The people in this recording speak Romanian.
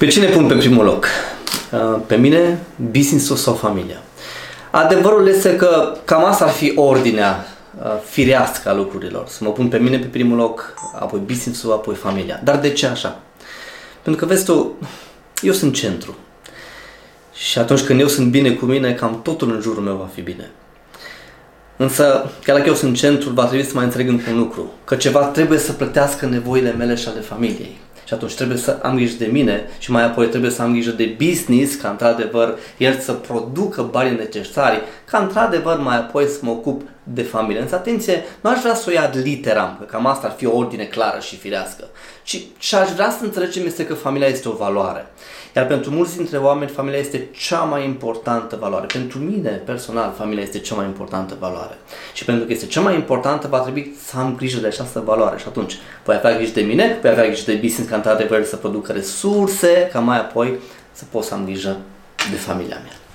Pe cine pun pe primul loc? Uh, pe mine, business-ul sau familia? Adevărul este că cam asta ar fi ordinea uh, firească a lucrurilor. Să mă pun pe mine pe primul loc, apoi business-ul, apoi familia. Dar de ce așa? Pentru că, vezi tu, eu sunt centru. Și atunci când eu sunt bine cu mine, cam totul în jurul meu va fi bine. Însă, chiar dacă eu sunt centrul, va trebui să mai înțeleg un lucru. Că ceva trebuie să plătească nevoile mele și ale familiei. Și atunci trebuie să am grijă de mine și mai apoi trebuie să am grijă de business, ca într-adevăr el să producă banii necesari, ca într-adevăr mai apoi să mă ocup de familie. Însă atenție, nu aș vrea să o ia ad literam, că cam asta ar fi o ordine clară și firească, ci ce aș vrea să înțelegem este că familia este o valoare. Iar pentru mulți dintre oameni, familia este cea mai importantă valoare. Pentru mine, personal, familia este cea mai importantă valoare. Și pentru că este cea mai importantă, va trebui să am grijă de această valoare. Și atunci, voi avea grijă de mine, voi avea grijă de business ca într-adevăr să producă resurse, ca mai apoi să pot să am grijă de familia mea.